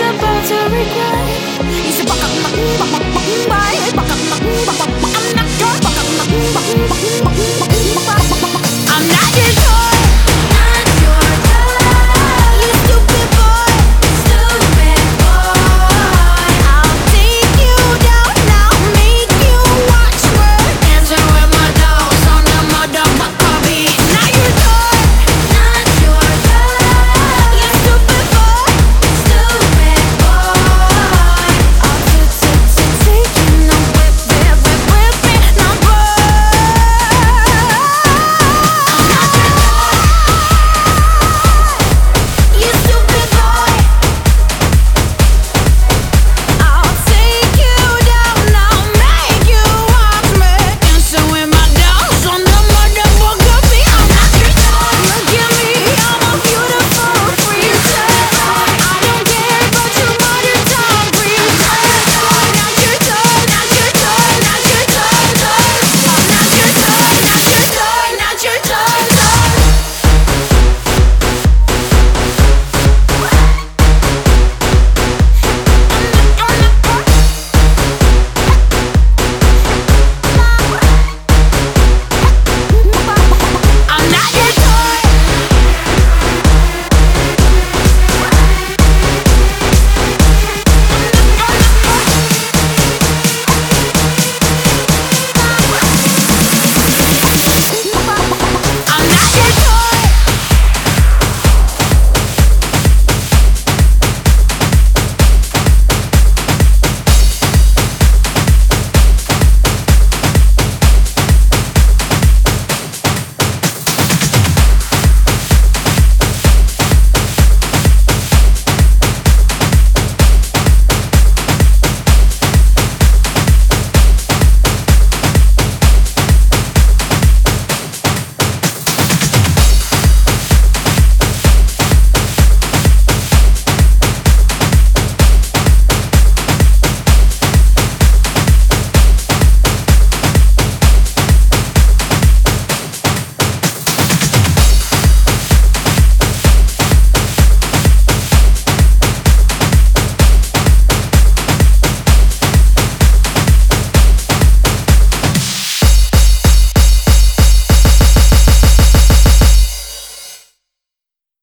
I'm not your